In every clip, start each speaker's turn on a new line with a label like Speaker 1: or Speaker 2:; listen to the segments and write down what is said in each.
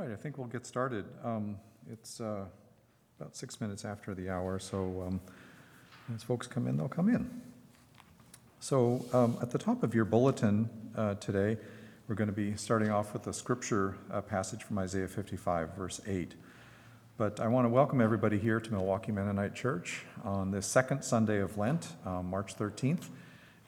Speaker 1: right, I think we'll get started. Um, it's uh, about six minutes after the hour, so um, as folks come in, they'll come in. So, um, at the top of your bulletin uh, today, we're going to be starting off with a scripture uh, passage from Isaiah 55, verse 8. But I want to welcome everybody here to Milwaukee Mennonite Church on this second Sunday of Lent, um, March 13th.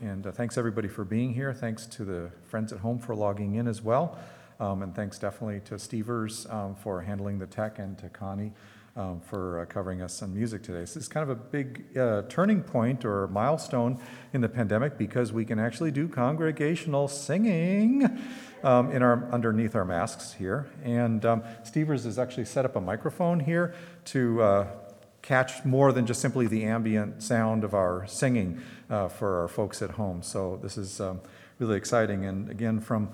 Speaker 1: And uh, thanks everybody for being here. Thanks to the friends at home for logging in as well. Um, and thanks definitely to Stevers um, for handling the tech and to Connie um, for uh, covering us some music today. This is kind of a big uh, turning point or milestone in the pandemic because we can actually do congregational singing in our underneath our masks here. And Stevers has actually set up a microphone here to uh, catch more than just simply the ambient sound of our singing for our folks at home. So this is really exciting. And again, from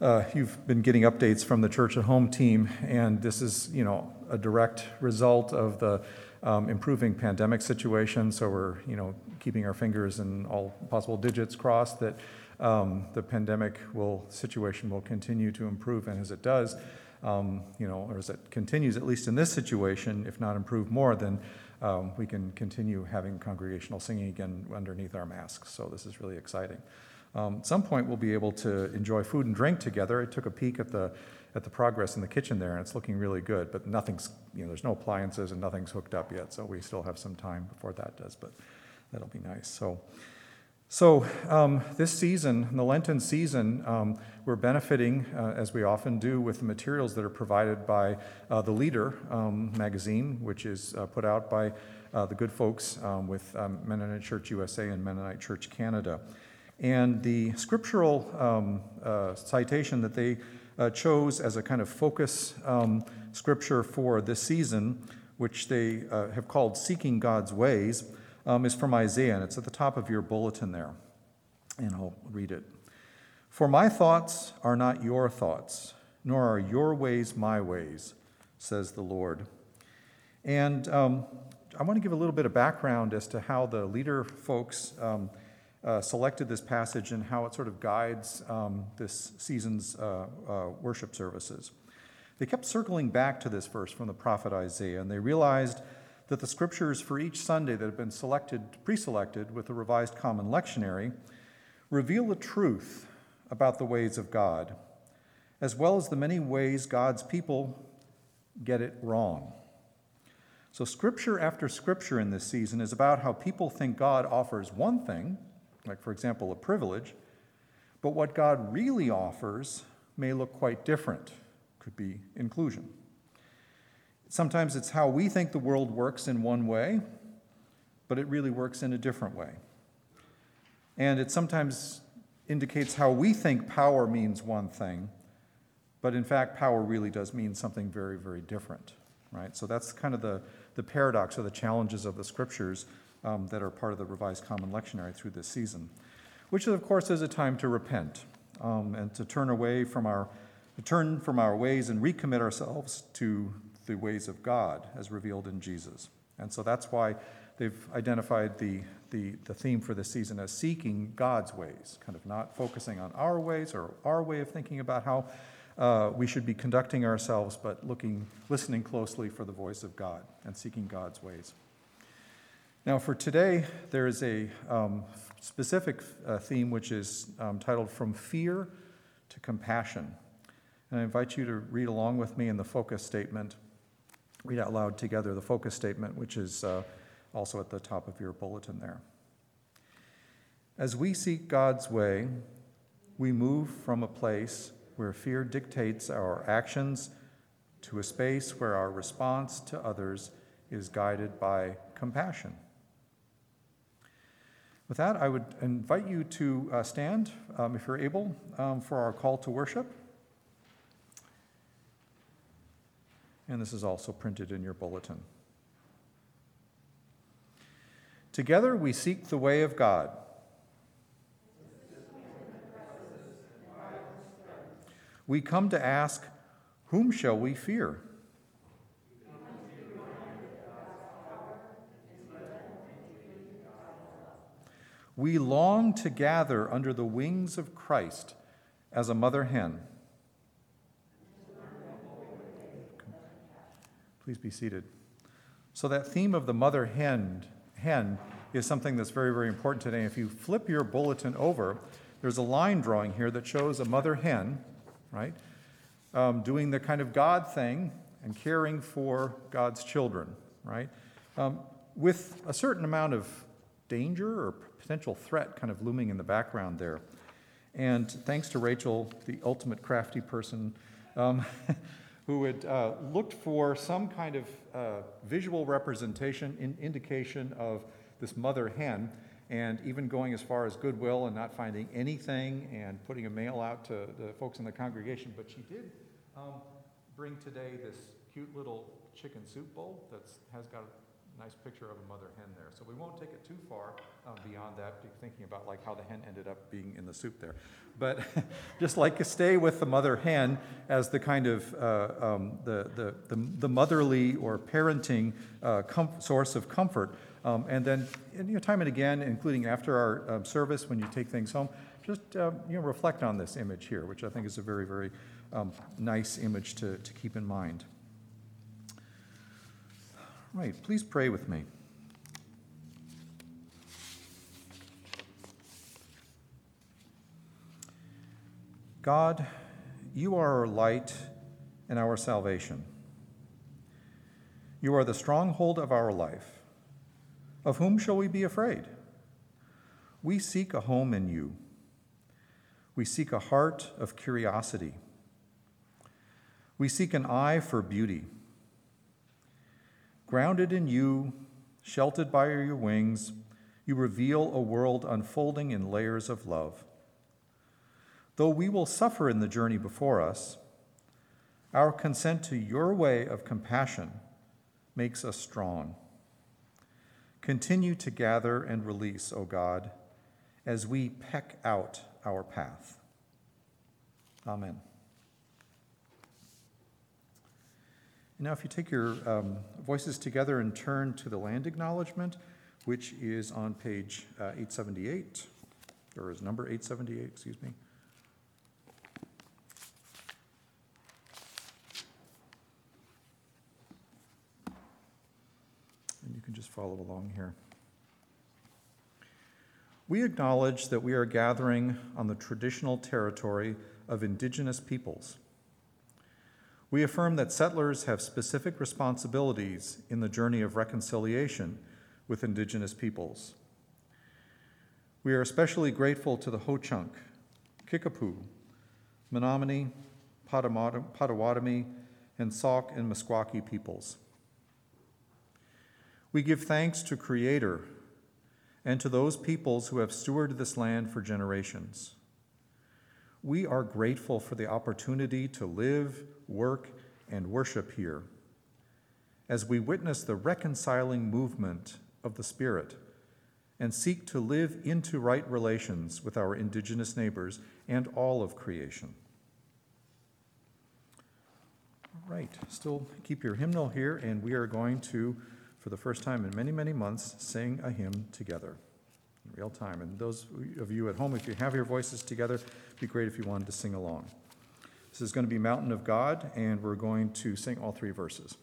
Speaker 1: uh, you've been getting updates from the Church at Home team, and this is, you know, a direct result of the um, improving pandemic situation. So we're, you know, keeping our fingers and all possible digits crossed that um, the pandemic will situation will continue to improve, and as it does, um, you know, or as it continues, at least in this situation, if not improve more, then um, we can continue having congregational singing again underneath our masks. So this is really exciting. Um, at some point, we'll be able to enjoy food and drink together. I took a peek at the at the progress in the kitchen there, and it's looking really good. But nothing's, you know, there's no appliances and nothing's hooked up yet, so we still have some time before that does. But that'll be nice. So, so um, this season, the Lenten season, um, we're benefiting, uh, as we often do, with the materials that are provided by uh, the Leader um, magazine, which is uh, put out by uh, the good folks um, with um, Mennonite Church USA and Mennonite Church Canada. And the scriptural um, uh, citation that they uh, chose as a kind of focus um, scripture for this season, which they uh, have called Seeking God's Ways, um, is from Isaiah, and it's at the top of your bulletin there. And I'll read it. For my thoughts are not your thoughts, nor are your ways my ways, says the Lord. And um, I want to give a little bit of background as to how the leader folks um, uh, selected this passage and how it sort of guides um, this season's uh, uh, worship services. They kept circling back to this verse from the prophet Isaiah, and they realized that the scriptures for each Sunday that have been selected, pre-selected with the Revised Common Lectionary, reveal the truth about the ways of God, as well as the many ways God's people get it wrong. So, scripture after scripture in this season is about how people think God offers one thing like, for example, a privilege, but what God really offers may look quite different. Could be inclusion. Sometimes it's how we think the world works in one way, but it really works in a different way. And it sometimes indicates how we think power means one thing, but in fact, power really does mean something very, very different, right? So that's kind of the, the paradox or the challenges of the scriptures um, that are part of the Revised Common Lectionary through this season, which of course is a time to repent um, and to turn away from our turn from our ways and recommit ourselves to the ways of God as revealed in Jesus. And so that's why they've identified the, the, the theme for this season as seeking God's ways, kind of not focusing on our ways or our way of thinking about how uh, we should be conducting ourselves, but looking, listening closely for the voice of God and seeking God's ways. Now, for today, there is a um, specific uh, theme which is um, titled From Fear to Compassion. And I invite you to read along with me in the focus statement. Read out loud together the focus statement, which is uh, also at the top of your bulletin there. As we seek God's way, we move from a place where fear dictates our actions to a space where our response to others is guided by compassion. With that, I would invite you to uh, stand, um, if you're able, um, for our call to worship. And this is also printed in your bulletin. Together we seek the way of God. We come to ask, Whom shall we fear? We long to gather under the wings of Christ as a mother hen. Please be seated. So, that theme of the mother hen, hen is something that's very, very important today. If you flip your bulletin over, there's a line drawing here that shows a mother hen, right, um, doing the kind of God thing and caring for God's children, right, um, with a certain amount of danger or potential threat kind of looming in the background there. And thanks to Rachel, the ultimate crafty person, um, who had uh, looked for some kind of uh, visual representation, in indication of this mother hen, and even going as far as goodwill and not finding anything and putting a mail out to the folks in the congregation. But she did um, bring today this cute little chicken soup bowl that has got nice picture of a mother hen there. So we won't take it too far uh, beyond that, thinking about like how the hen ended up being in the soup there. But just like stay with the mother hen as the kind of uh, um, the, the, the, the, motherly or parenting uh, source of comfort. Um, and then, you know, time and again, including after our um, service, when you take things home, just um, you know, reflect on this image here, which I think is a very, very um, nice image to, to keep in mind. Right, please pray with me. God, you are our light and our salvation. You are the stronghold of our life. Of whom shall we be afraid? We seek a home in you. We seek a heart of curiosity. We seek an eye for beauty. Grounded in you, sheltered by your wings, you reveal a world unfolding in layers of love. Though we will suffer in the journey before us, our consent to your way of compassion makes us strong. Continue to gather and release, O God, as we peck out our path. Amen. Now, if you take your um, voices together and turn to the land acknowledgement, which is on page uh, 878, or is number 878, excuse me. And you can just follow along here. We acknowledge that we are gathering on the traditional territory of indigenous peoples we affirm that settlers have specific responsibilities in the journey of reconciliation with Indigenous peoples. We are especially grateful to the Ho Chunk, Kickapoo, Menominee, Potawatomi, and Sauk and Meskwaki peoples. We give thanks to Creator and to those peoples who have stewarded this land for generations. We are grateful for the opportunity to live, work, and worship here as we witness the reconciling movement of the Spirit and seek to live into right relations with our Indigenous neighbors and all of creation. All right, still keep your hymnal here, and we are going to, for the first time in many, many months, sing a hymn together in real time. And those of you at home, if you have your voices together, it'd be great if you wanted to sing along. This is going to be Mountain of God, and we're going to sing all three verses.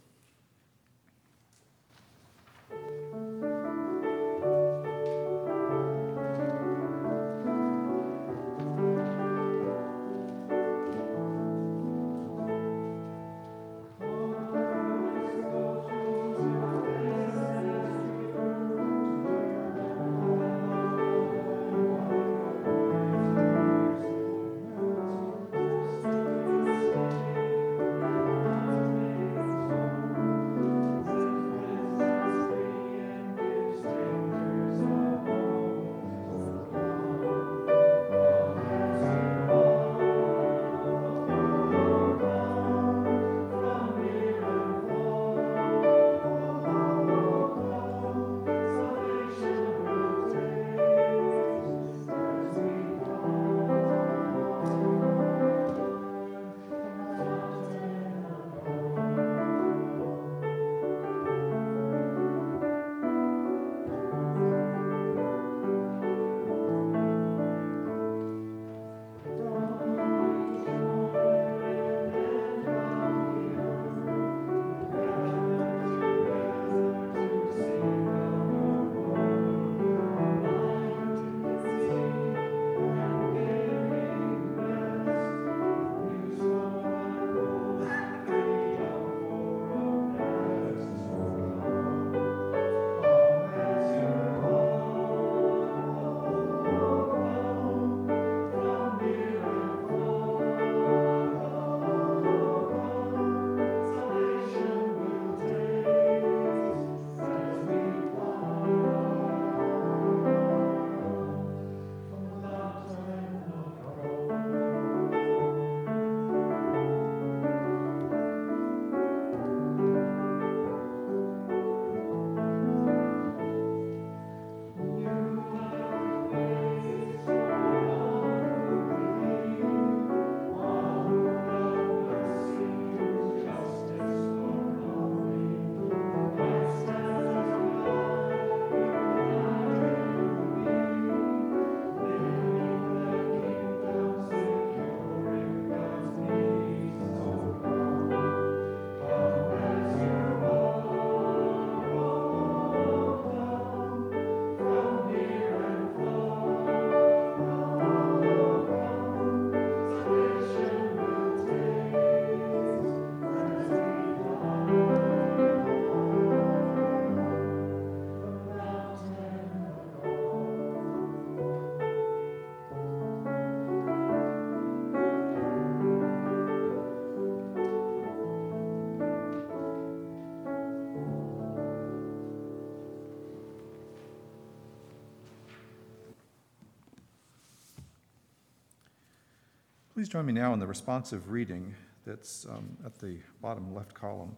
Speaker 1: Please join me now in the responsive reading that's um, at the bottom left column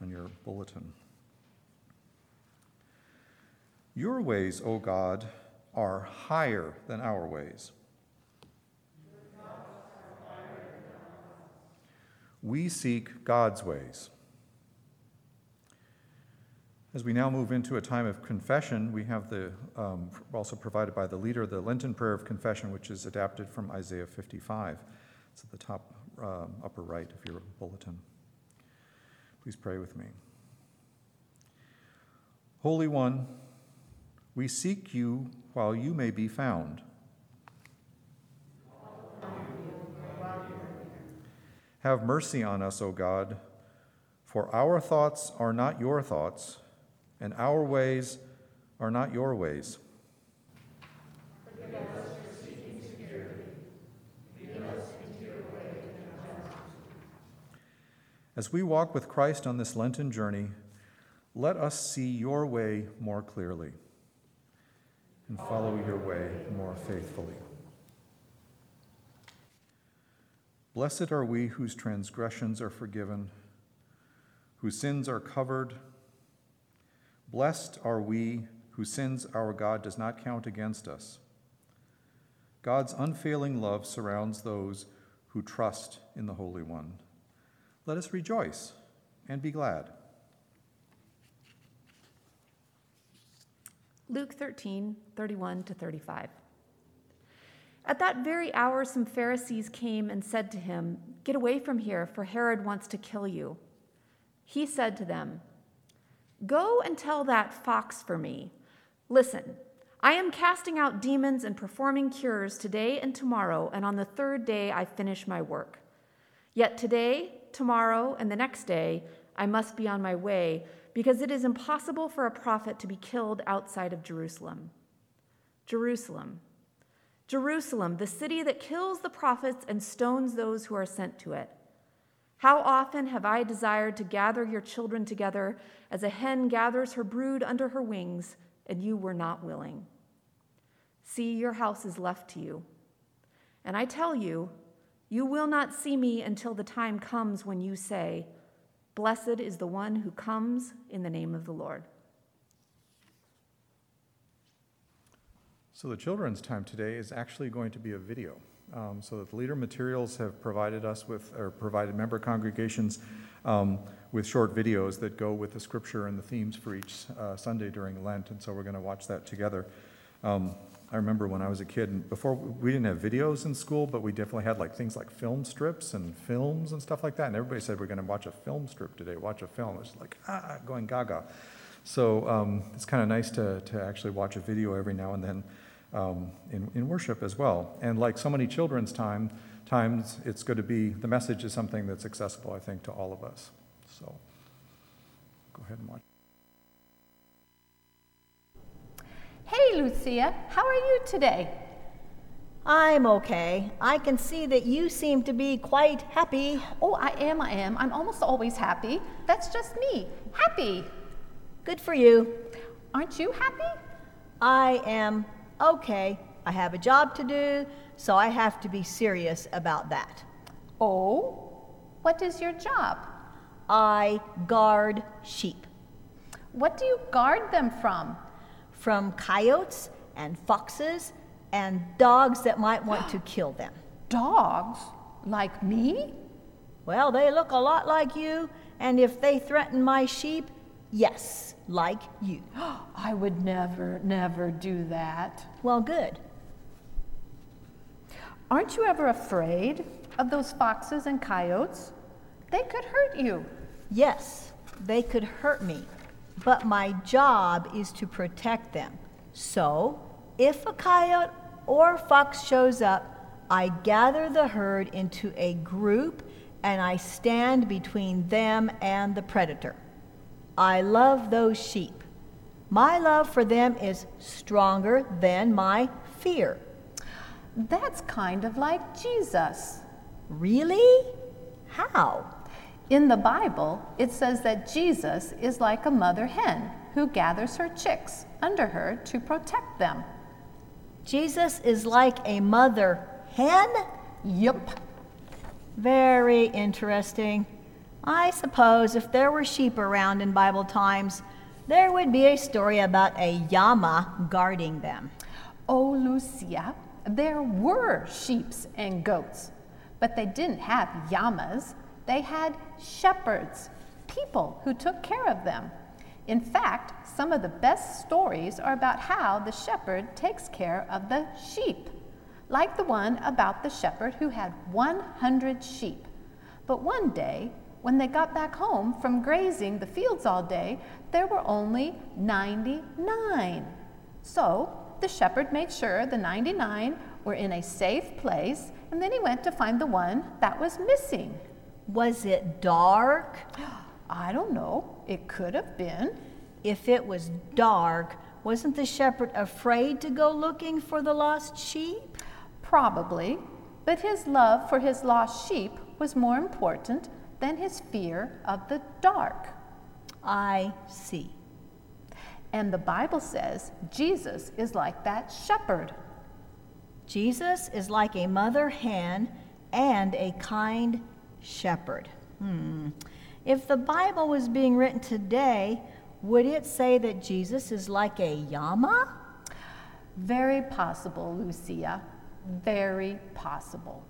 Speaker 1: on your bulletin. Your ways, O God, are higher than our ways. We seek God's ways. As we now move into a time of confession, we have the, um, also provided by the leader, the Lenten prayer of confession, which is adapted from Isaiah 55. It's at the top um, upper right of your bulletin. Please pray with me. Holy One, we seek you while you may be found. Have mercy on us, O God, for our thoughts are not your thoughts, and our ways are not your ways. As we walk with Christ on this Lenten journey, let us see your way more clearly and follow your way more faithfully. Blessed are we whose transgressions are forgiven, whose sins are covered. Blessed are we whose sins our God does not count against us. God's unfailing love surrounds those who trust in the Holy One. Let us rejoice and be glad.
Speaker 2: Luke 13, 31 to 35. At that very hour, some Pharisees came and said to him, Get away from here, for Herod wants to kill you. He said to them, Go and tell that fox for me. Listen, I am casting out demons and performing cures today and tomorrow, and on the third day I finish my work. Yet today, tomorrow, and the next day, I must be on my way, because it is impossible for a prophet to be killed outside of Jerusalem. Jerusalem. Jerusalem, the city that kills the prophets and stones those who are sent to it. How often have I desired to gather your children together as a hen gathers her brood under her wings, and you were not willing? See, your house is left to you. And I tell you, you will not see me until the time comes when you say, Blessed is the one who comes in the name of the Lord.
Speaker 1: So, the children's time today is actually going to be a video. Um, so, that the leader materials have provided us with, or provided member congregations um, with short videos that go with the scripture and the themes for each uh, Sunday during Lent. And so, we're going to watch that together. Um, I remember when I was a kid, and before we didn't have videos in school, but we definitely had like things like film strips and films and stuff like that. And everybody said we're going to watch a film strip today. Watch a film. It's like ah, going gaga. So um, it's kind of nice to to actually watch a video every now and then um, in in worship as well. And like so many children's time times, it's going to be the message is something that's accessible, I think, to all of us. So go ahead and watch.
Speaker 3: Hey, Lucia, how are you today?
Speaker 4: I'm okay. I can see that you seem to be quite happy.
Speaker 3: Oh, I am, I am. I'm almost always happy. That's just me. Happy.
Speaker 4: Good for you.
Speaker 3: Aren't you happy?
Speaker 4: I am okay. I have a job to do, so I have to be serious about that.
Speaker 3: Oh, what is your job?
Speaker 4: I guard sheep.
Speaker 3: What do you guard them from?
Speaker 4: From coyotes and foxes and dogs that might want to kill them.
Speaker 3: Dogs? Like me?
Speaker 4: Well, they look a lot like you, and if they threaten my sheep, yes, like you.
Speaker 3: I would never, never do that.
Speaker 4: Well, good.
Speaker 3: Aren't you ever afraid of those foxes and coyotes? They could hurt you.
Speaker 4: Yes, they could hurt me but my job is to protect them. So, if a coyote or fox shows up, I gather the herd into a group and I stand between them and the predator. I love those sheep. My love for them is stronger than my fear.
Speaker 3: That's kind of like Jesus.
Speaker 4: Really? How?
Speaker 3: In the Bible, it says that Jesus is like a mother hen who gathers her chicks under her to protect them.
Speaker 4: Jesus is like a mother hen?
Speaker 3: Yup.
Speaker 4: Very interesting. I suppose if there were sheep around in Bible times, there would be a story about a llama guarding them.
Speaker 3: Oh, Lucia, there were sheeps and goats, but they didn't have llamas. They had shepherds, people who took care of them. In fact, some of the best stories are about how the shepherd takes care of the sheep, like the one about the shepherd who had 100 sheep. But one day, when they got back home from grazing the fields all day, there were only 99. So the shepherd made sure the 99 were in a safe place, and then he went to find the one that was missing.
Speaker 4: Was it dark?
Speaker 3: I don't know. It could have been.
Speaker 4: If it was dark, wasn't the shepherd afraid to go looking for the lost sheep?
Speaker 3: Probably. But his love for his lost sheep was more important than his fear of the dark.
Speaker 4: I see.
Speaker 3: And the Bible says Jesus is like that shepherd.
Speaker 4: Jesus is like a mother hen and a kind shepherd. Hmm. If the Bible was being written today, would it say that Jesus is like a llama?
Speaker 3: Very possible, Lucia. Very possible.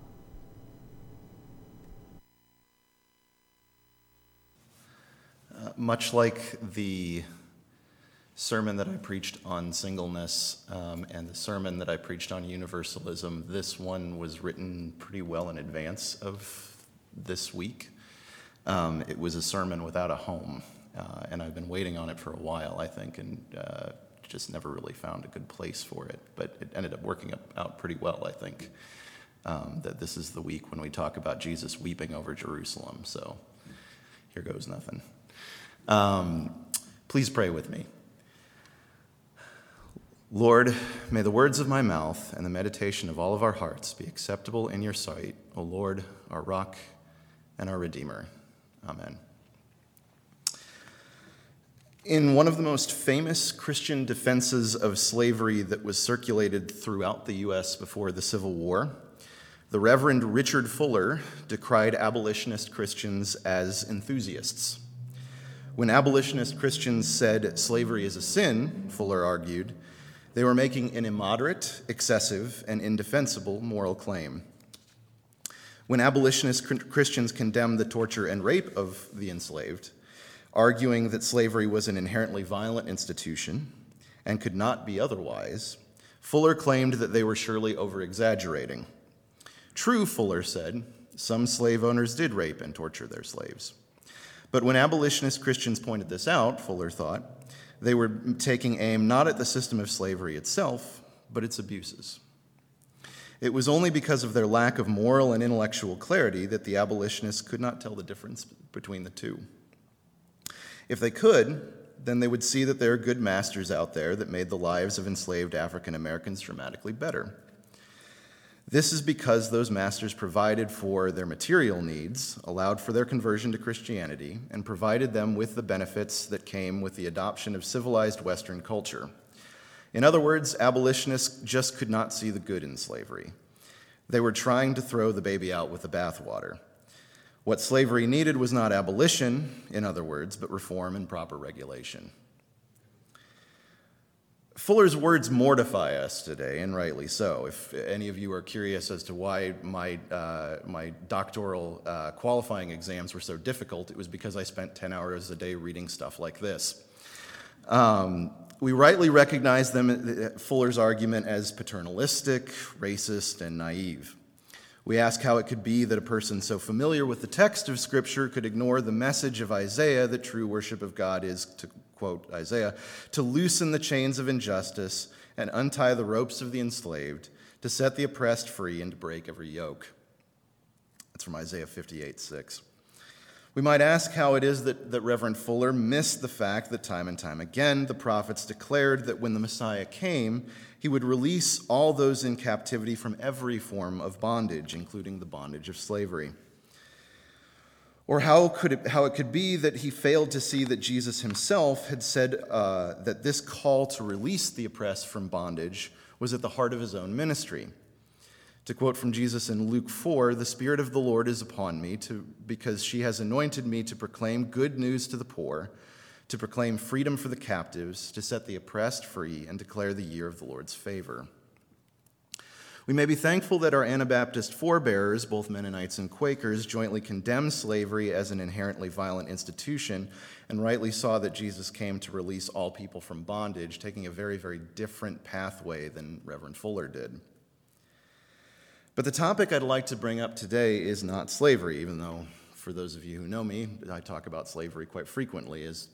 Speaker 5: Uh, much like the sermon that I preached on singleness um, and the sermon that I preached on universalism, this one was written pretty well in advance of this week. Um, it was a sermon without a home, uh, and I've been waiting on it for a while, I think, and uh, just never really found a good place for it. But it ended up working out pretty well, I think. Um, that this is the week when we talk about Jesus weeping over Jerusalem. So here goes nothing. Um, please pray with me. Lord, may the words of my mouth and the meditation of all of our hearts be acceptable in your sight, O Lord, our rock and our Redeemer. Amen. In one of the most famous Christian defenses of slavery that was circulated throughout the U.S. before the Civil War, the Reverend Richard Fuller decried abolitionist Christians as enthusiasts. When abolitionist Christians said slavery is a sin, Fuller argued, they were making an immoderate, excessive, and indefensible moral claim. When abolitionist Christians condemned the torture and rape of the enslaved, arguing that slavery was an inherently violent institution and could not be otherwise, Fuller claimed that they were surely over exaggerating. True, Fuller said, some slave owners did rape and torture their slaves. But when abolitionist Christians pointed this out, Fuller thought, they were taking aim not at the system of slavery itself, but its abuses. It was only because of their lack of moral and intellectual clarity that the abolitionists could not tell the difference between the two. If they could, then they would see that there are good masters out there that made the lives of enslaved African Americans dramatically better. This is because those masters provided for their material needs, allowed for their conversion to Christianity, and provided them with the benefits that came with the adoption of civilized Western culture. In other words, abolitionists just could not see the good in slavery. They were trying to throw the baby out with the bathwater. What slavery needed was not abolition, in other words, but reform and proper regulation. Fuller's words mortify us today, and rightly so. If any of you are curious as to why my, uh, my doctoral uh, qualifying exams were so difficult, it was because I spent 10 hours a day reading stuff like this. Um, we rightly recognize them, uh, Fuller's argument as paternalistic, racist, and naive. We ask how it could be that a person so familiar with the text of Scripture could ignore the message of Isaiah that true worship of God is to quote Isaiah, to loosen the chains of injustice and untie the ropes of the enslaved, to set the oppressed free and to break every yoke. That's from Isaiah 58 6. We might ask how it is that, that Reverend Fuller missed the fact that time and time again the prophets declared that when the Messiah came, he would release all those in captivity from every form of bondage, including the bondage of slavery. Or how, could it, how it could be that he failed to see that Jesus himself had said uh, that this call to release the oppressed from bondage was at the heart of his own ministry. To quote from Jesus in Luke 4, the Spirit of the Lord is upon me to, because she has anointed me to proclaim good news to the poor, to proclaim freedom for the captives, to set the oppressed free, and declare the year of the Lord's favor. We may be thankful that our Anabaptist forebears, both Mennonites and Quakers, jointly condemned slavery as an inherently violent institution and rightly saw that Jesus came to release all people from bondage, taking a very, very different pathway than Reverend Fuller did. But the topic I'd like to bring up today is not slavery, even though, for those of you who know me, I talk about slavery quite frequently as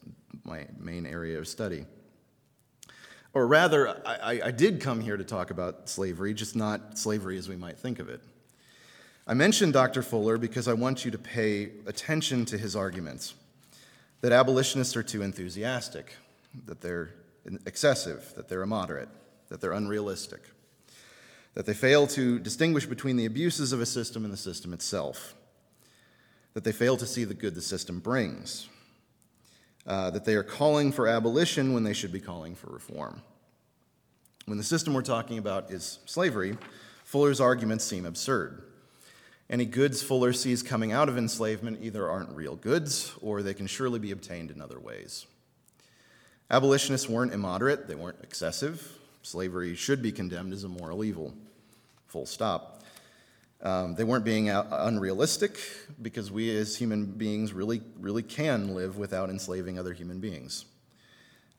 Speaker 5: my main area of study. Or rather, I, I, did come here to talk about slavery, just not slavery as we might think of it. I mentioned Dr. Fuller because I want you to pay attention to his arguments that abolitionists are too enthusiastic, that they're excessive, that they're immoderate, that they're unrealistic, that they fail to distinguish between the abuses of a system and the system itself, that they fail to see the good the system brings, uh, that they are calling for abolition when they should be calling for reform. When the system we're talking about is slavery, Fuller's arguments seem absurd. Any goods Fuller sees coming out of enslavement either aren't real goods or they can surely be obtained in other ways. Abolitionists weren't immoderate, they weren't excessive. Slavery should be condemned as a moral evil. Full stop. Um, they weren't being unrealistic because we as human beings really, really can live without enslaving other human beings.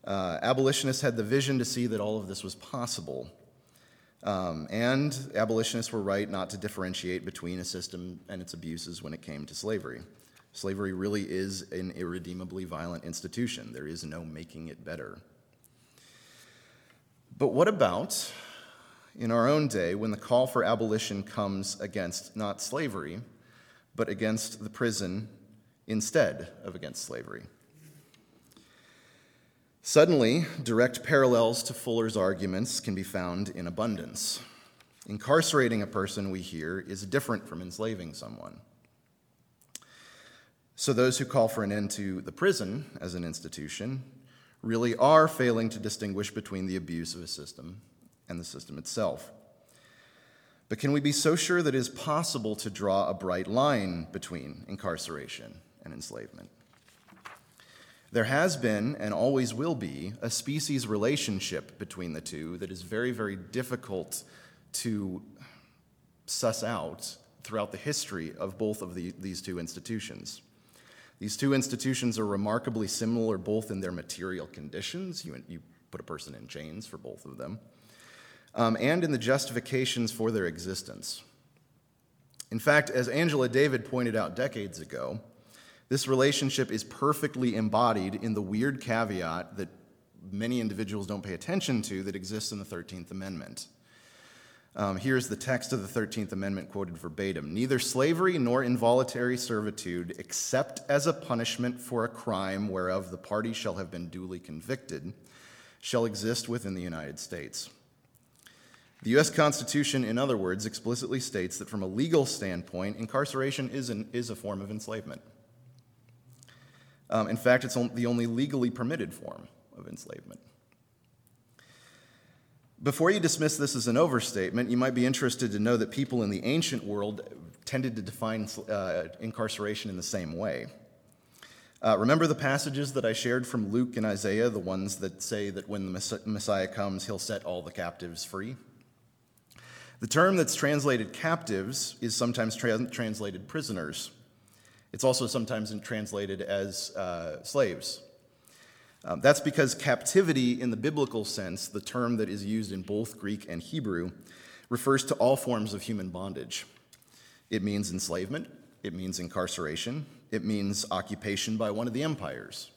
Speaker 5: Uh, abolitionists had the vision to see that all of this was possible. Um, and abolitionists were right not to differentiate between a system and its abuses when it came to slavery. Slavery really is an irredeemably violent institution. There is no making it better. But what about in our own day when the call for abolition comes against not slavery, but against the prison instead of against slavery. Suddenly, direct parallels to Fuller's arguments can be found in abundance. Incarcerating a person, we hear, is different from enslaving someone. So, those who call for an end to the prison as an institution really are failing to distinguish between the abuse of a system and the system itself. But can we be so sure that it is possible to draw a bright line between incarceration and enslavement? There has been and always will be a species relationship between the two that is very, very difficult to suss out throughout the history of both of the, these two institutions. These two institutions are remarkably similar both in their material conditions. You, you put a person in chains for both of them um, and in the justifications for their existence. In fact, as Angela Davis pointed out decades ago, this relationship is perfectly embodied in the weird caveat that many individuals don't pay attention to that exists in the 13th Amendment. Um, here's the text of the 13th Amendment quoted verbatim Neither slavery nor involuntary servitude, except as a punishment for a crime whereof the party shall have been duly convicted, shall exist within the United States. The U.S. Constitution, in other words, explicitly states that from a legal standpoint, incarceration is, an, is a form of enslavement. Um, in fact, it's the only legally permitted form of enslavement. Before you dismiss this as an overstatement, you might be interested to know that people in the ancient world tended to define uh, incarceration in the same way. Uh, remember the passages that I shared from Luke and Isaiah, the ones that say that when the Messiah comes, he'll set all the captives free? The term that's translated captives is sometimes tra- translated prisoners. It's also sometimes translated as uh, slaves. Um, that's because captivity, in the biblical sense, the term that is used in both Greek and Hebrew, refers to all forms of human bondage. It means enslavement, it means incarceration, it means occupation by one of the empires.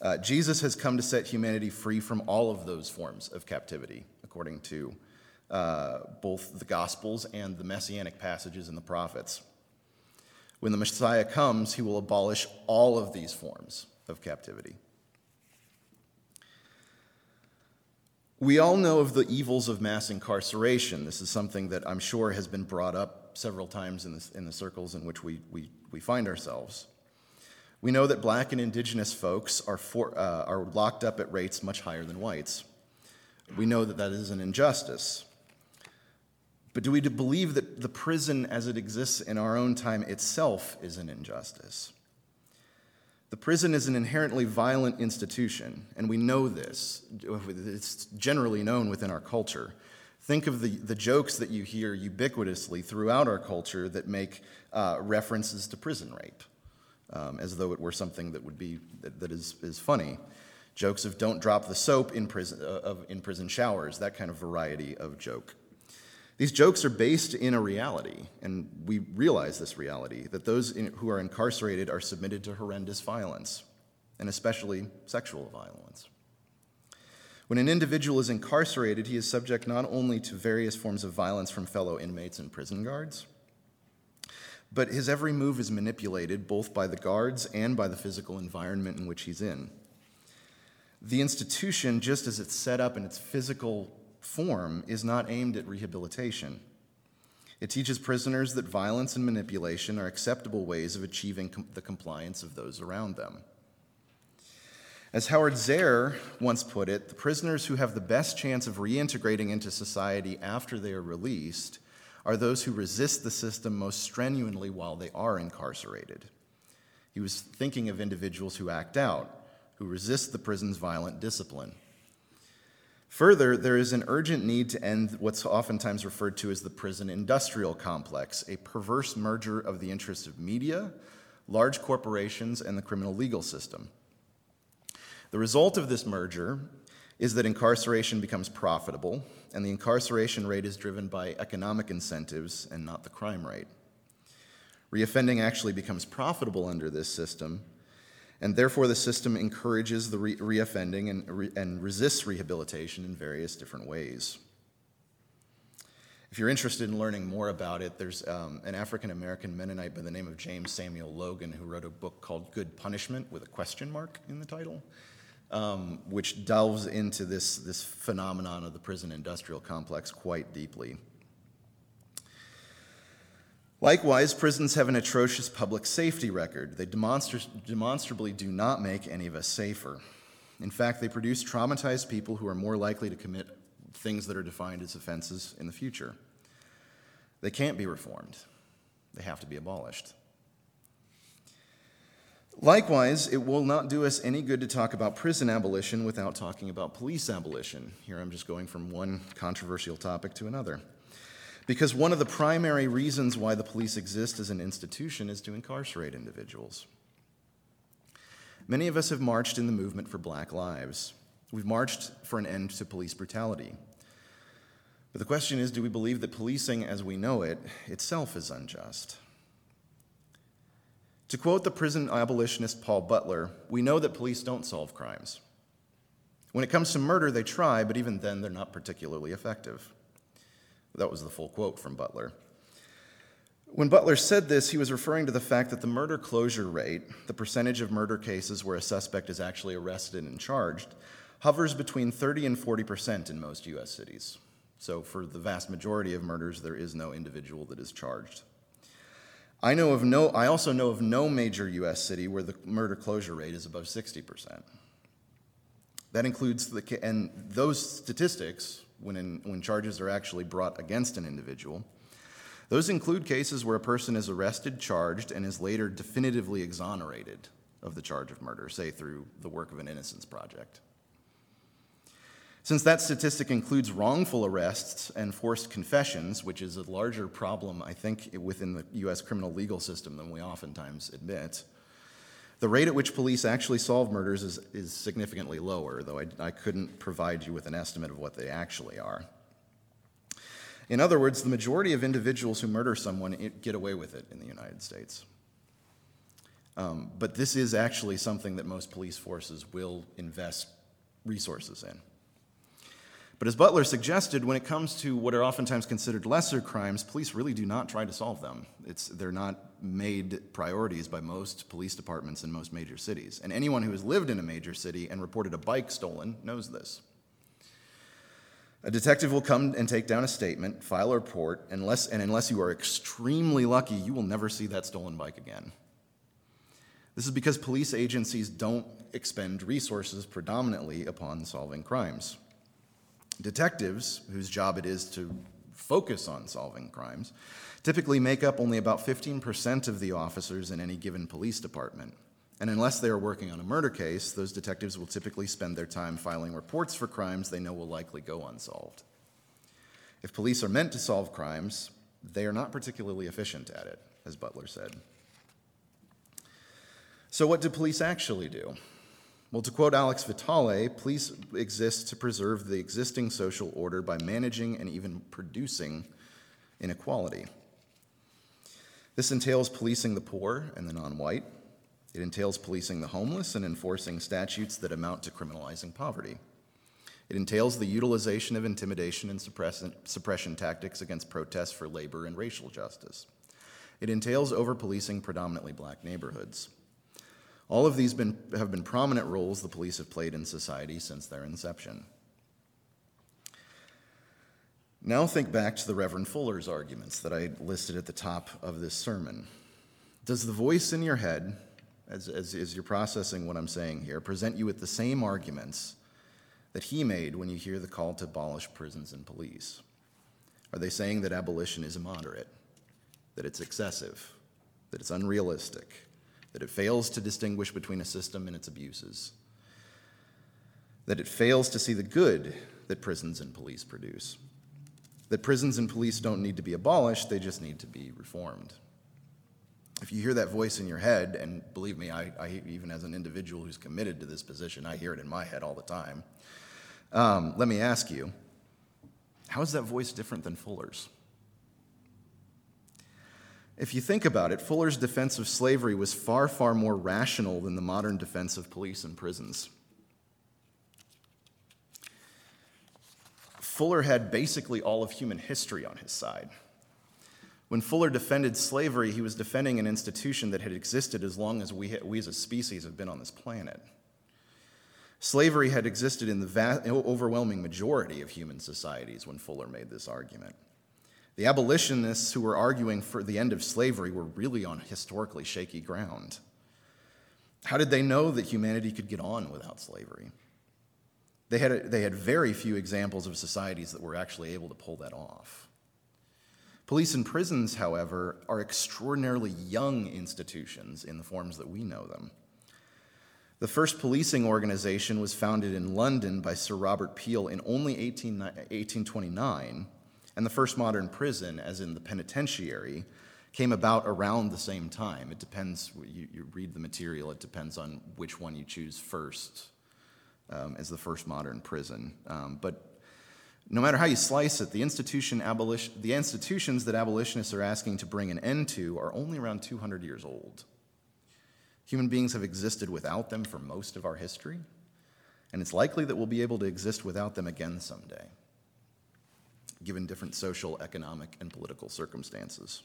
Speaker 5: Uh, Jesus has come to set humanity free from all of those forms of captivity, according to both the Gospels and the messianic passages in the prophets. When the Messiah comes, he will abolish all of these forms of captivity. We all know of the evils of mass incarceration. This is something that I'm sure has been brought up several times in, in the circles in which we, we, we find ourselves. We know that black and indigenous folks are, for, uh, are locked up at rates much higher than whites. We know that that is an injustice. But do we believe that the prison as it exists in our own time itself is an injustice? The prison is an inherently violent institution, and we know this. It's generally known within our culture. Think of the, the jokes that you hear ubiquitously throughout our culture that make uh, references to prison rape, um, as though it were something that would be that, that is, is funny. Jokes of don't drop the soap in prison, uh, of, in prison showers, that kind of variety of joke. These jokes are based in a reality, and we realize this reality that those in, who are incarcerated are submitted to horrendous violence, and especially sexual violence. When an individual is incarcerated, he is subject not only to various forms of violence from fellow inmates and prison guards, but his every move is manipulated both by the guards and by the physical environment in which he's in. The institution, just as it's set up in its physical form, is not aimed at rehabilitation. It teaches prisoners that violence and manipulation are acceptable ways of achieving com- the compliance of those around them. As Howard Zehr once put it, the prisoners who have the best chance of reintegrating into society after they are released are those who resist the system most strenuously while they are incarcerated. He was thinking of individuals who act out, who resist the prison's violent discipline. Further, there is an urgent need to end what's oftentimes referred to as the prison industrial complex, a perverse merger of the interests of media, large corporations, and the criminal legal system. The result of this merger is that incarceration becomes profitable, and the incarceration rate is driven by economic incentives and not the crime rate. Reoffending actually becomes profitable under this system, and therefore the system encourages the re- reoffending and, re- and resists rehabilitation in various different ways. If you're interested in learning more about it, there's um, an African American Mennonite by the name of James Samuel Logan who wrote a book called Good Punishment with a question mark in the title um, which delves into this, this phenomenon of the prison industrial complex quite deeply. Likewise, prisons have an atrocious public safety record. They demonstra- demonstrably do not make any of us safer. In fact, they produce traumatized people who are more likely to commit things that are defined as offenses in the future. They can't be reformed, they have to be abolished. Likewise, it will not do us any good to talk about prison abolition without talking about police abolition. Here I'm just going from one controversial topic to another. Because one of the primary reasons why the police exist as an institution is to incarcerate individuals. Many of us have marched in the movement for black lives. We've marched for an end to police brutality. But the question is do we believe that policing as we know it itself is unjust? To quote the prison abolitionist Paul Butler, we know that police don't solve crimes. When it comes to murder, they try, but even then, they're not particularly effective. That was the full quote from Butler. When Butler said this, he was referring to the fact that the murder closure rate, the percentage of murder cases where a suspect is actually arrested and charged, hovers between 30 and 40 percent in most U.S. cities. So, for the vast majority of murders, there is no individual that is charged. I know of no I also know of no major US city where the murder closure rate is above 60%. That includes the and those statistics when in, when charges are actually brought against an individual those include cases where a person is arrested, charged, and is later definitively exonerated of the charge of murder, say through the work of an innocence project. Since that statistic includes wrongful arrests and forced confessions, which is a larger problem, I think, within the US criminal legal system than we oftentimes admit, the rate at which police actually solve murders is, is significantly lower, though I, I couldn't provide you with an estimate of what they actually are. In other words, the majority of individuals who murder someone get away with it in the United States. Um, but this is actually something that most police forces will invest resources in. But as Butler suggested, when it comes to what are oftentimes considered lesser crimes, police really do not try to solve them. It's, they're not made priorities by most police departments in most major cities. And anyone who has lived in a major city and reported a bike stolen knows this. A detective will come and take down a statement, file a report, unless, and unless you are extremely lucky, you will never see that stolen bike again. This is because police agencies don't expend resources predominantly upon solving crimes. Detectives, whose job it is to focus on solving crimes, typically make up only about 15% of the officers in any given police department. And unless they are working on a murder case, those detectives will typically spend their time filing reports for crimes they know will likely go unsolved. If police are meant to solve crimes, they are not particularly efficient at it, as Butler said. So, what do police actually do? Well, to quote Alex Vitale, police exist to preserve the existing social order by managing and even producing inequality. This entails policing the poor and the non white. It entails policing the homeless and enforcing statutes that amount to criminalizing poverty. It entails the utilization of intimidation and suppression tactics against protests for labor and racial justice. It entails over policing predominantly black neighborhoods. All of these been, have been prominent roles the police have played in society since their inception. Now think back to the Reverend Fuller's arguments that I listed at the top of this sermon. Does the voice in your head, as, as, as you're processing what I'm saying here, present you with the same arguments that he made when you hear the call to abolish prisons and police? Are they saying that abolition is immoderate, that it's excessive, that it's unrealistic, that it fails to distinguish between a system and its abuses, that it fails to see the good that prisons and police produce, that prisons and police don't need to be abolished, they just need to be reformed? If you hear that voice in your head, and believe me, I, I even as an individual who's committed to this position, I hear it in my head all the time um, let me ask you how is that voice different than Fuller's? If you think about it, Fuller's defense of slavery was far, far more rational than the modern defense of police and prisons. Fuller had basically all of human history on his side. When Fuller defended slavery, he was defending an institution that had existed as long as we, we as a species have been on this planet. Slavery had existed in the vast, overwhelming majority of human societies when Fuller made this argument. The abolitionists who were arguing for the end of slavery were really on historically shaky ground. How did they know that humanity could get on without slavery? They had, they had very few examples of societies that were actually able to pull that off. Police and prisons, however, are extraordinarily young institutions in the forms that we know them. The first policing organization was founded in London by Sir Robert Peel in only 18, 1829, and the first modern prison, as in the penitentiary, came about around the same time. It depends, you, you read the material, it depends on which one you choose first um, as the first modern prison. Um, but no matter how you slice it, the, institution abolition, the institutions that abolitionists are asking to bring an end to are only around 200 years old. Human beings have existed without them for most of our history, and it's likely that we'll be able to exist without them again someday, given different social, economic, and political circumstances.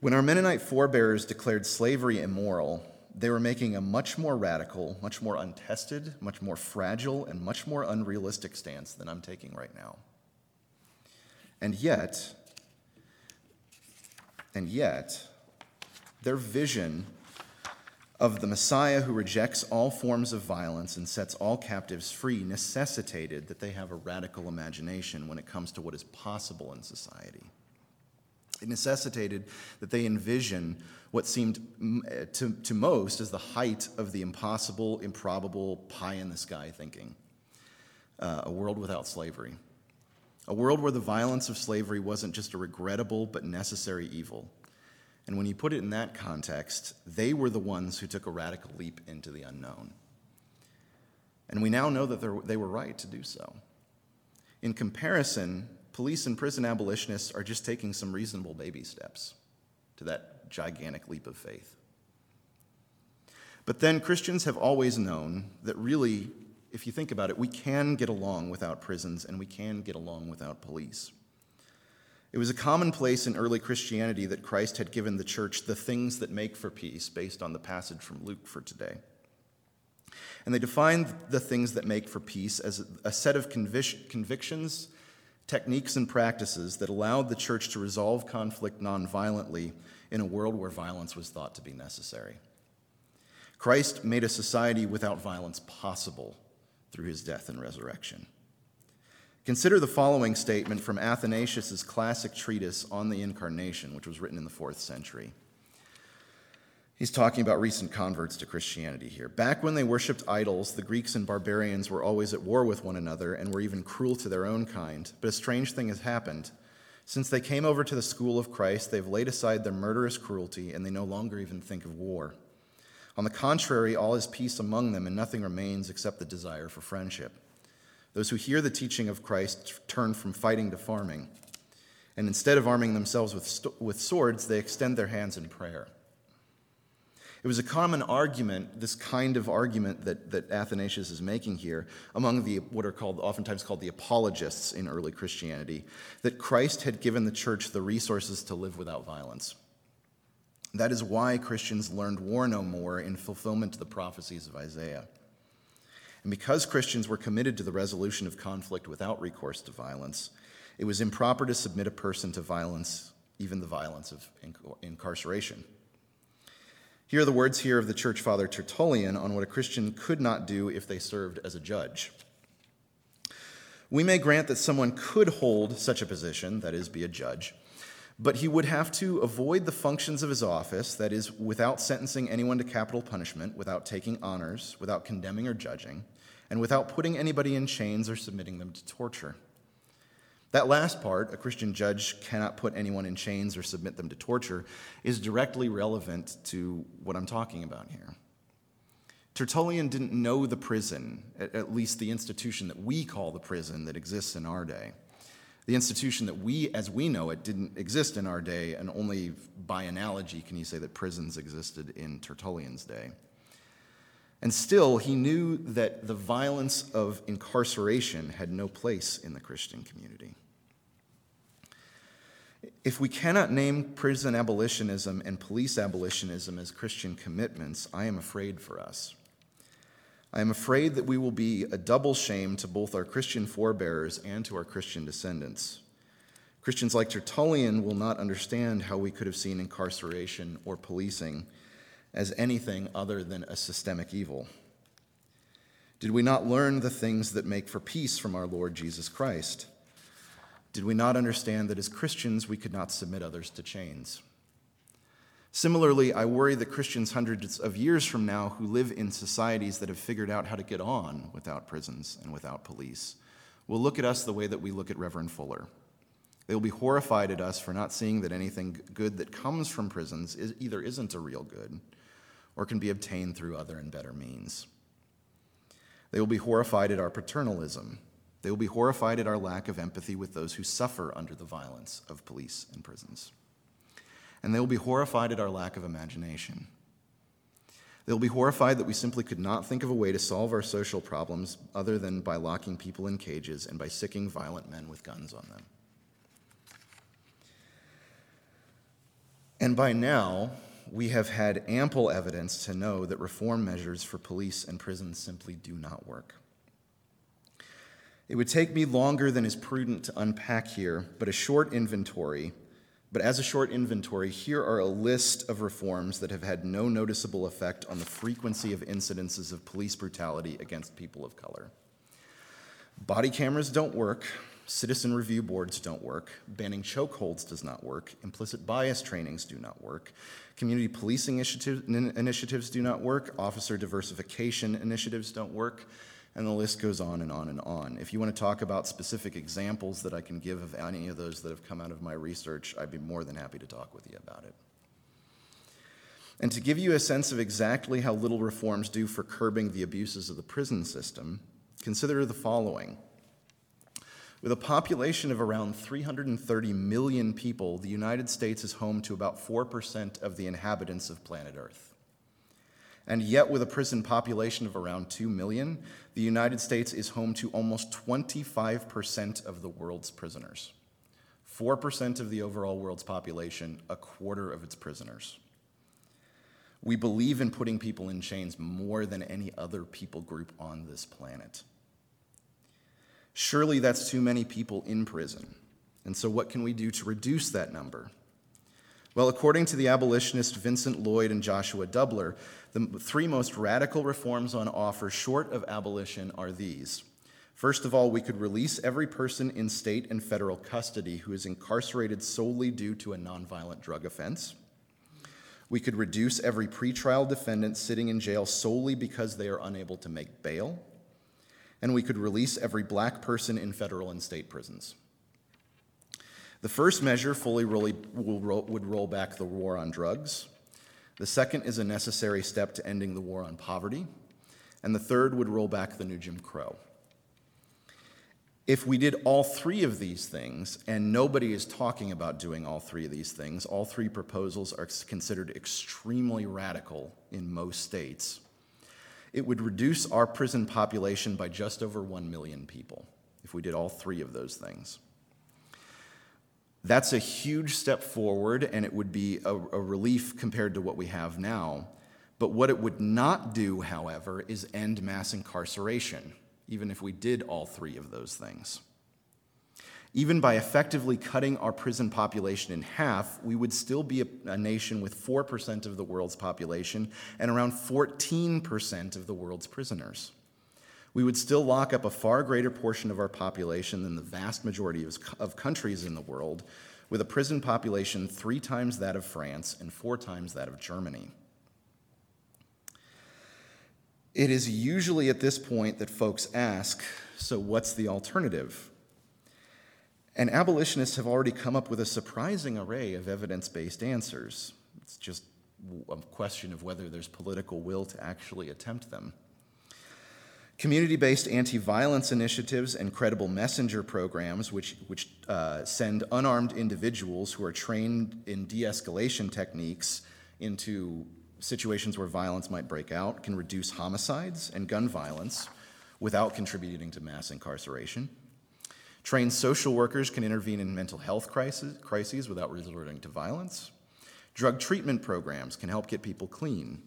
Speaker 5: When our Mennonite forebears declared slavery immoral, they were making a much more radical, much more untested, much more fragile, and much more unrealistic stance than I'm taking right now. And yet, and yet, their vision of the Messiah who rejects all forms of violence and sets all captives free necessitated that they have a radical imagination when it comes to what is possible in society. It necessitated that they envision what seemed eh, to, to most as the height of the impossible, improbable, pie in the sky thinking uh, a world without slavery. A world where the violence of slavery wasn't just a regrettable but necessary evil and when you put it in that context, they were the ones who took a radical leap into the unknown. And we now know that they were right to do so. In comparison, police and prison abolitionists are just taking some reasonable baby steps to that gigantic leap of faith. But then Christians have always known that really, if you think about it, we can get along without prisons and we can get along without police. It was a commonplace in early Christianity that Christ had given the church the things that make for peace, based on the passage from Luke for today. And they defined the things that make for peace as a set of convic- convictions, techniques, and practices that allowed the church to resolve conflict nonviolently in a world where violence was thought to be necessary. Christ made a society without violence possible through his death and resurrection. Consider the following statement from Athanasius' classic treatise on the Incarnation, which was written in the fourth century. He's talking about recent converts to Christianity here. Back when they worshipped idols, the Greeks and barbarians were always at war with one another and were even cruel to their own kind. But a strange thing has happened. Since they came over to the school of Christ, they've laid aside their murderous cruelty and they no longer even think of war. On the contrary, all is peace among them and nothing remains except the desire for friendship. Those who hear the teaching of Christ turn from fighting to farming. And instead of arming themselves with, st- with swords, they extend their hands in prayer. It was a common argument, this kind of argument that, that Athanasius is making here, among the what are called oftentimes called the apologists in early Christianity, that Christ had given the church the resources to live without violence. That is why Christians learned war no more in fulfillment of the prophecies of Isaiah. And because Christians were committed to the resolution of conflict without recourse to violence, it was improper to submit a person to violence, even the violence of incarceration. Here are the words here of the church father Tertullian on what a Christian could not do if they served as a judge. We may grant that someone could hold such a position, that is, be a judge, but he would have to avoid the functions of his office, that is, without sentencing anyone to capital punishment, without taking honors, without condemning or judging, and without putting anybody in chains or submitting them to torture. That last part, a Christian judge cannot put anyone in chains or submit them to torture, is directly relevant to what I'm talking about here. Tertullian didn't know the prison, at least the institution that we call the prison that exists in our day. The institution that we, as we know it, didn't exist in our day, and only by analogy can you say that prisons existed in Tertullian's day. And still, he knew that the violence of incarceration had no place in the Christian community. If we cannot name prison abolitionism and police abolitionism as Christian commitments, I am afraid for us. I am afraid that we will be a double shame to both our Christian forebears and to our Christian descendants. Christians like Tertullian will not understand how we could have seen incarceration or policing as anything other than a systemic evil. Did we not learn the things that make for peace from our Lord Jesus Christ? Did we not understand that as Christians we could not submit others to chains? Similarly, I worry that Christians hundreds of years from now who live in societies that have figured out how to get on without prisons and without police will look at us the way that we look at Reverend Fuller. They will be horrified at us for not seeing that anything good that comes from prisons is, either isn't a real good or can be obtained through other and better means. They will be horrified at our paternalism. They will be horrified at our lack of empathy with those who suffer under the violence of police and prisons and they will be horrified at our lack of imagination. They will be horrified that we simply could not think of a way to solve our social problems other than by locking people in cages and by sicking violent men with guns on them. And by now, we have had ample evidence to know that reform measures for police and prisons simply do not work. It would take me longer than is prudent to unpack here, but a short inventory but as a short inventory, here are a list of reforms that have had no noticeable effect on the frequency of incidences of police brutality against people of color. Body cameras don't work, citizen review boards don't work, banning chokeholds does not work, implicit bias trainings do not work, community policing initiative, initiatives do not work, officer diversification initiatives don't work, and the list goes on and on and on. If you want to talk about specific examples that I can give of any of those that have come out of my research, I'd be more than happy to talk with you about it. And to give you a sense of exactly how little reforms do for curbing the abuses of the prison system, consider the following. With a population of around 330 million people, the United States is home to about 4% of the inhabitants of planet Earth. And yet, with a prison population of around 2 million, the United States is home to almost 25% of the world's prisoners. 4% of the overall world's population, a quarter of its prisoners. We believe in putting people in chains more than any other people group on this planet. Surely that's too many people in prison. And so, what can we do to reduce that number? Well, according to the abolitionists Vincent Lloyd and Joshua Dubler, the three most radical reforms on offer, short of abolition, are these. First of all, we could release every person in state and federal custody who is incarcerated solely due to a nonviolent drug offense. We could reduce every pretrial defendant sitting in jail solely because they are unable to make bail. And we could release every black person in federal and state prisons. The first measure fully really would roll back the war on drugs. The second is a necessary step to ending the war on poverty. And the third would roll back the new Jim Crow. If we did all three of these things, and nobody is talking about doing all three of these things, all three proposals are considered extremely radical in most states, it would reduce our prison population by just over 1 million people if we did all three of those things. That's a huge step forward, and it would be a, a, relief compared to what we have now. But what it would not do, however, is end mass incarceration, even if we did all three of those things. Even by effectively cutting our prison population in half, we would still be a, a nation with 4% of the world's population and around 14% of the world's prisoners we would still lock up a far greater portion of our population than the vast majority of countries in the world, with a prison population three times that of France and four times that of Germany. It is usually at this point that folks ask so, what's the alternative? And abolitionists have already come up with a surprising array of evidence based answers. It's just a question of whether there's political will to actually attempt them. Community based anti violence initiatives and credible messenger programs, which, which uh, send unarmed individuals who are trained in de escalation techniques into situations where violence might break out, can reduce homicides and gun violence without contributing to mass incarceration. Trained social workers can intervene in mental health crises, crises without resorting to violence. Drug treatment programs can help get people clean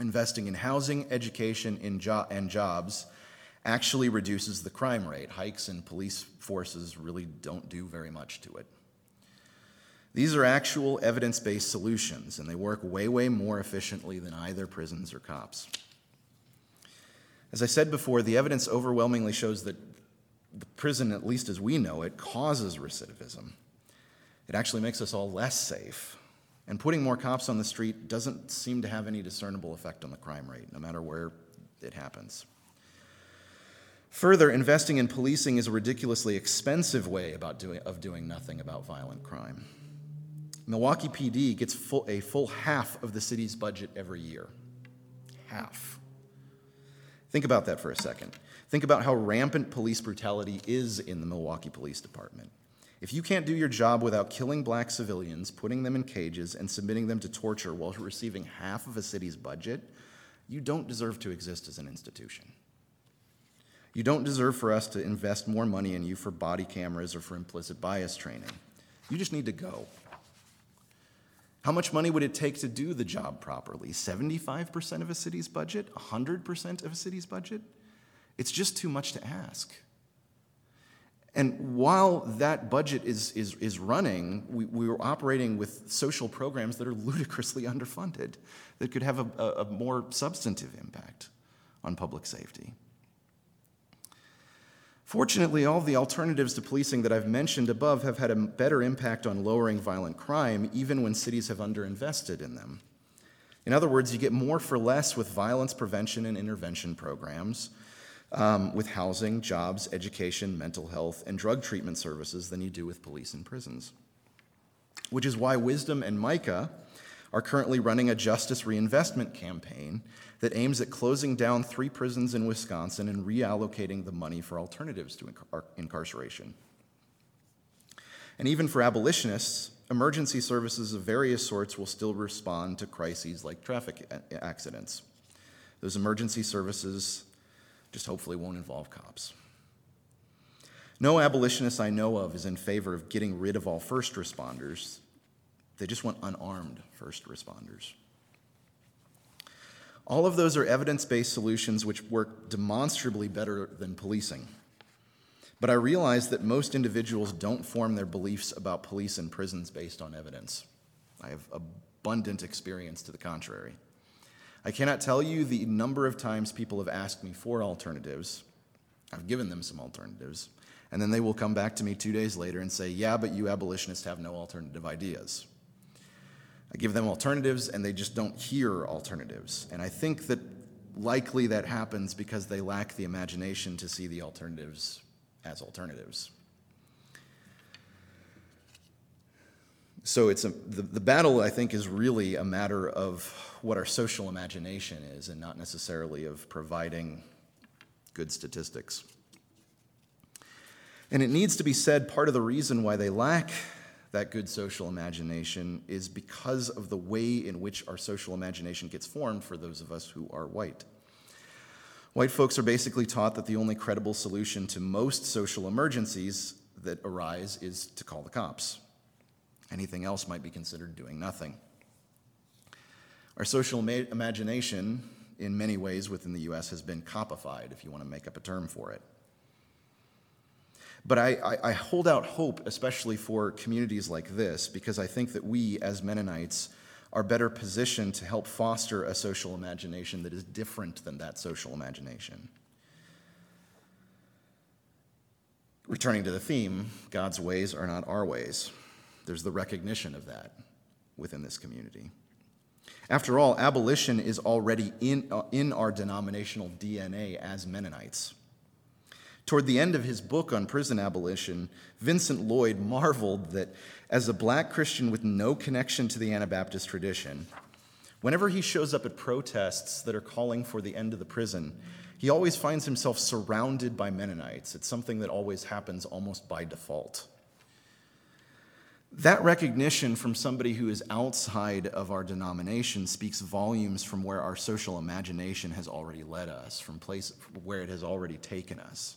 Speaker 5: investing in housing, education, and jobs actually reduces the crime rate. Hikes in police forces really don't do very much to it. These are actual evidence based solutions, and they work way, way more efficiently than either prisons or cops. As I said before, the evidence overwhelmingly shows that the prison, at least as we know it, causes recidivism. It actually makes us all less safe. And putting more cops on the street doesn't seem to have any discernible effect on the crime rate, no matter where it happens. Further, investing in policing is a ridiculously expensive way about doing, of doing nothing about violent crime. Milwaukee PD gets full, a full half of the city's budget every year. Half. Think about that for a second. Think about how rampant police brutality is in the Milwaukee Police Department. If you can't do your job without killing black civilians, putting them in cages, and submitting them to torture while receiving half of a city's budget, you don't deserve to exist as an institution. You don't deserve for us to invest more money in you for body cameras or for implicit bias training. You just need to go. How much money would it take to do the job properly? 75% of a city's budget? 100% of a city's budget? It's just too much to ask. And while that budget is, is, is running, we, we are operating with social programs that are ludicrously underfunded that could have a, a more substantive impact on public safety. Fortunately, all the alternatives to policing that I've mentioned above have had a better impact on lowering violent crime, even when cities have underinvested in them. In other words, you get more for less with violence prevention and intervention programs um, with housing, jobs, education, mental health, and drug treatment services than you do with police and prisons. Which is why Wisdom and Micah are currently running a justice reinvestment campaign that aims at closing down three prisons in Wisconsin and reallocating the money for alternatives to incar- incarceration. And even for abolitionists, emergency services of various sorts will still respond to crises like traffic accidents. Those emergency services just hopefully won't involve cops. No abolitionist I know of is in favor of getting rid of all first responders. They just want unarmed first responders. All of those are evidence based solutions which work demonstrably better than policing. But I realize that most individuals don't form their beliefs about police and prisons based on evidence. I have abundant experience to the contrary. I cannot tell you the number of times people have asked me for alternatives, I've given them some alternatives. And then they will come back to me two days later and say, Yeah, but you abolitionists have no alternative ideas. I give them alternatives and they just don't hear alternatives. And I think that likely that happens because they lack the imagination to see the alternatives as alternatives. So it's a, the, the battle, I think, is really a matter of what our social imagination is and not necessarily of providing good statistics. And it needs to be said part of the reason why they lack that good social imagination is because of the way in which our social imagination gets formed for those of us who are white. White folks are basically taught that the only credible solution to most social emergencies that arise is to call the cops. Anything else might be considered doing nothing. Our social ma- imagination, in many ways within the US, has been copified, if you want to make up a term for it. But I, I, I, hold out hope, especially for communities like this, because I think that we, as Mennonites, are better positioned to help foster a social imagination that is different than that social imagination. Returning to the theme, God's ways are not our ways. There's the recognition of that within this community. After all, abolition is already in, uh, in our denominational DNA as Mennonites. Toward the end of his book on prison abolition, Vincent Lloyd marveled that as a black Christian with no connection to the Anabaptist tradition, whenever he shows up at protests that are calling for the end of the prison, he always finds himself surrounded by Mennonites. It's something that always happens almost by default. That recognition from somebody who is outside of our denomination speaks volumes from where our social imagination has already led us, from place where it has already taken us.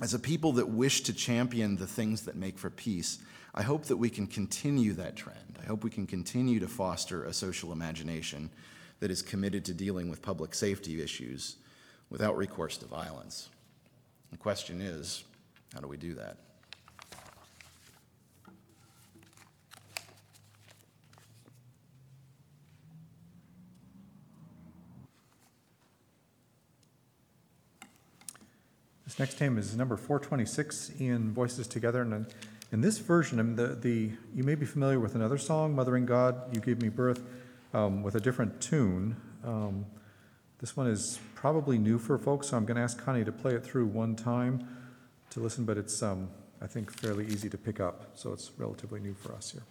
Speaker 5: As a people that wish to champion the things that make for peace, I hope that we can continue that trend. I hope we can continue to foster a social imagination that is committed to dealing with public safety issues without recourse to violence. The question is how do we do that?
Speaker 1: This next hymn is number 426 in Voices Together. And in this version, I mean, the, the, you may be familiar with another song, Mothering God, You Gave Me Birth, um, with a different tune. Um, this one is probably new for folks, so I'm going to ask Connie to play it through one time to listen, but it's, um, I think, fairly easy to pick up, so it's relatively new for us here.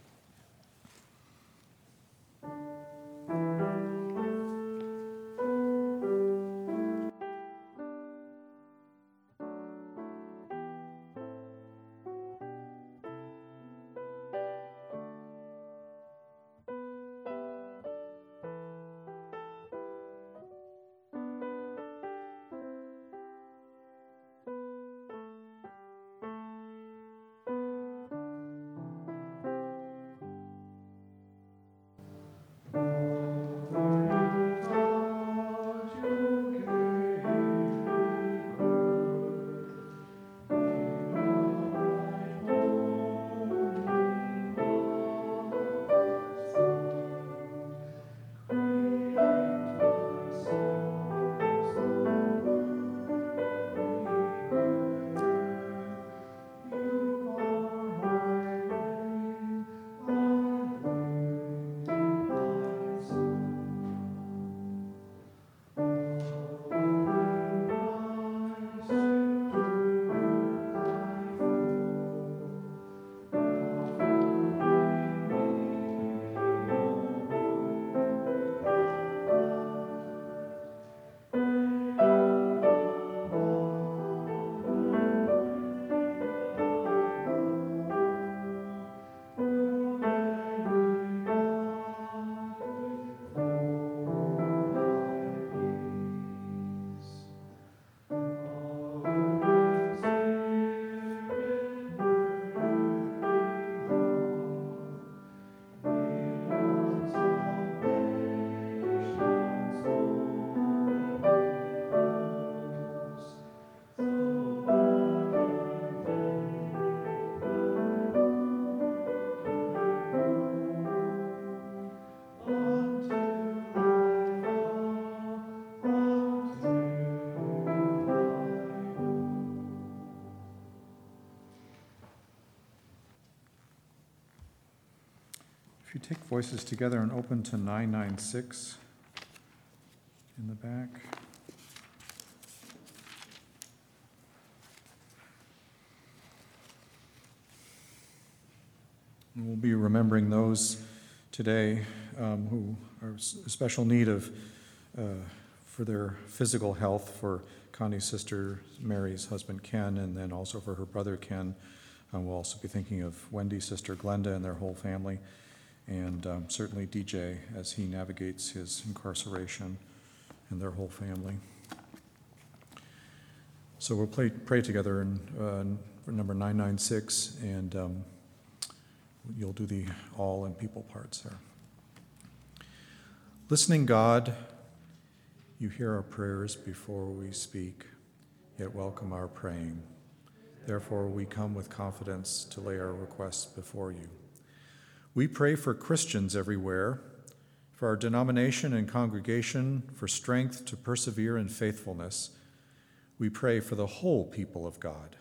Speaker 1: Voices together and open to 996 in the back. And we'll be remembering those today um, who are special need of, uh, for their physical health, for Connie's sister Mary's husband Ken, and then also for her brother Ken. Uh, We'll also be thinking of Wendy's sister Glenda and their whole family, and um, certainly DJ as he navigates his incarceration and their whole family. So we'll play, pray together in uh, number 996, and um, you'll do the all and people parts there. Listening God, you hear our prayers before we speak, yet welcome our praying. Therefore, we come with confidence to lay our requests before you. We pray for Christians everywhere, for our denomination and congregation, for strength to persevere in faithfulness. We pray for the whole people of God.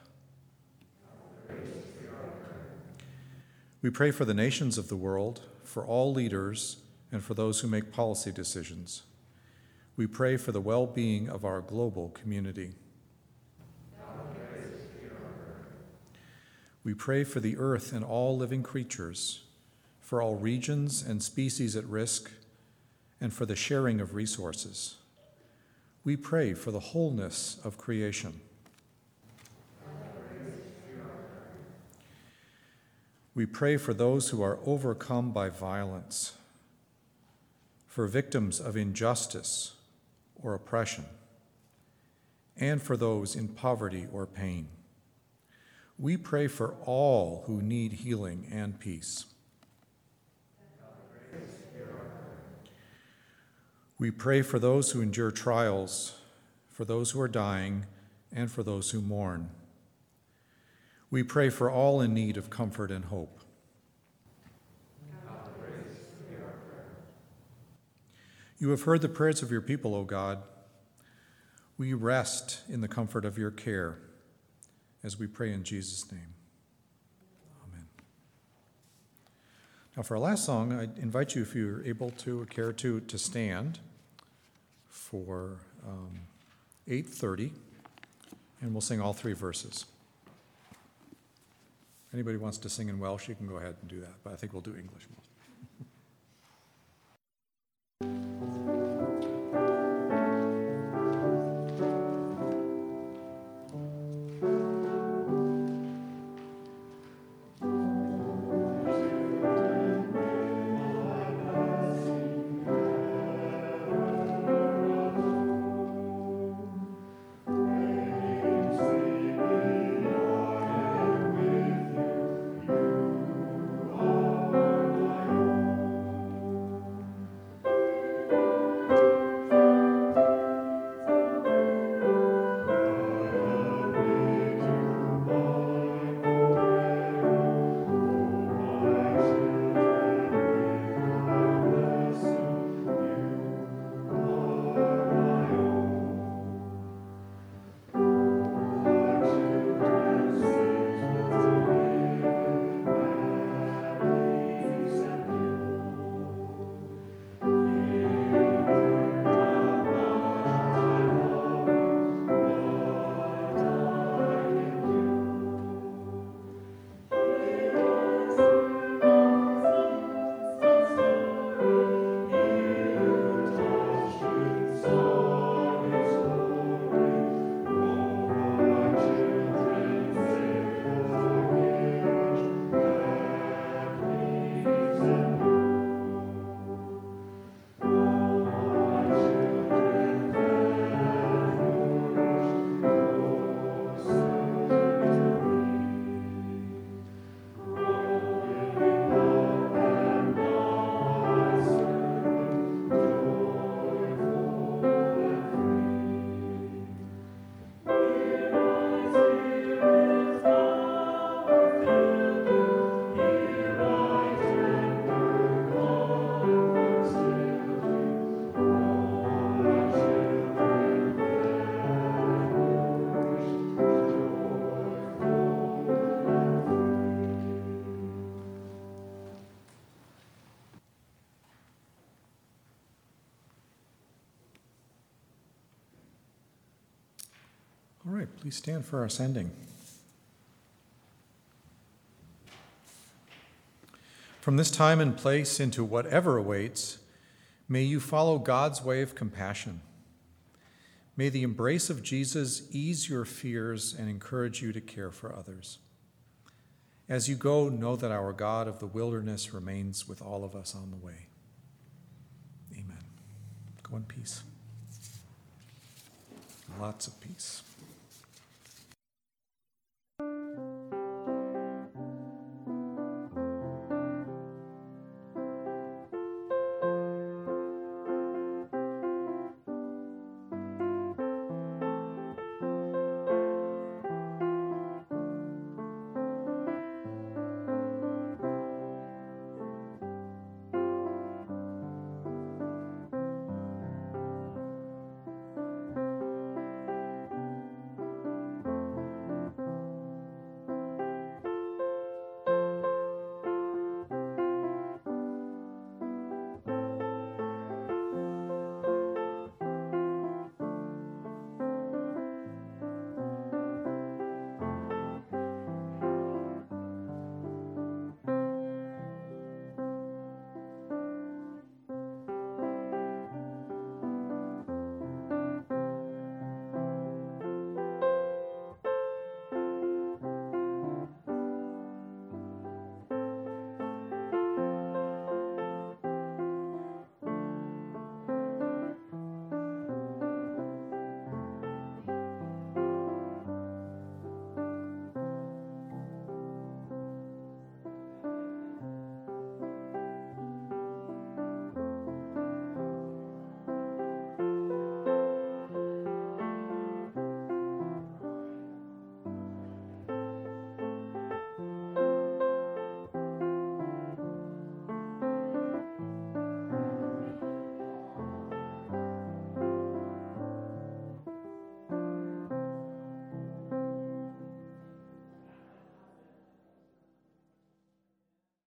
Speaker 1: We pray for the nations of the world, for all leaders, and for those who make policy decisions. We pray for the well being of our global community. We pray for the earth and all living creatures, for all regions and species at risk, and for the sharing of resources. We pray for the wholeness of creation. We pray for those who are overcome by violence, for victims of injustice or oppression, and for those in poverty or pain. We pray for all who need healing and peace. We pray for those who endure trials, for those who are dying, and for those who mourn. We pray for all in need of comfort and hope. You have heard the prayers of your people, O God. We rest in the comfort of your care as we pray in Jesus' name. Amen. Now, for our last song, I invite you, if you're able to or care to, to stand for um, 8:30, and we'll sing all three verses. Anybody wants to sing in Welsh, you can go ahead and do that, but I think we'll do English most. please stand for our sending. From this time and place into whatever awaits, may you follow God's way of compassion. May the embrace of Jesus ease your fears and encourage you to care for others. As you go, know that our God of the wilderness remains with all of us on the way. Amen. Go in peace. Lots of peace.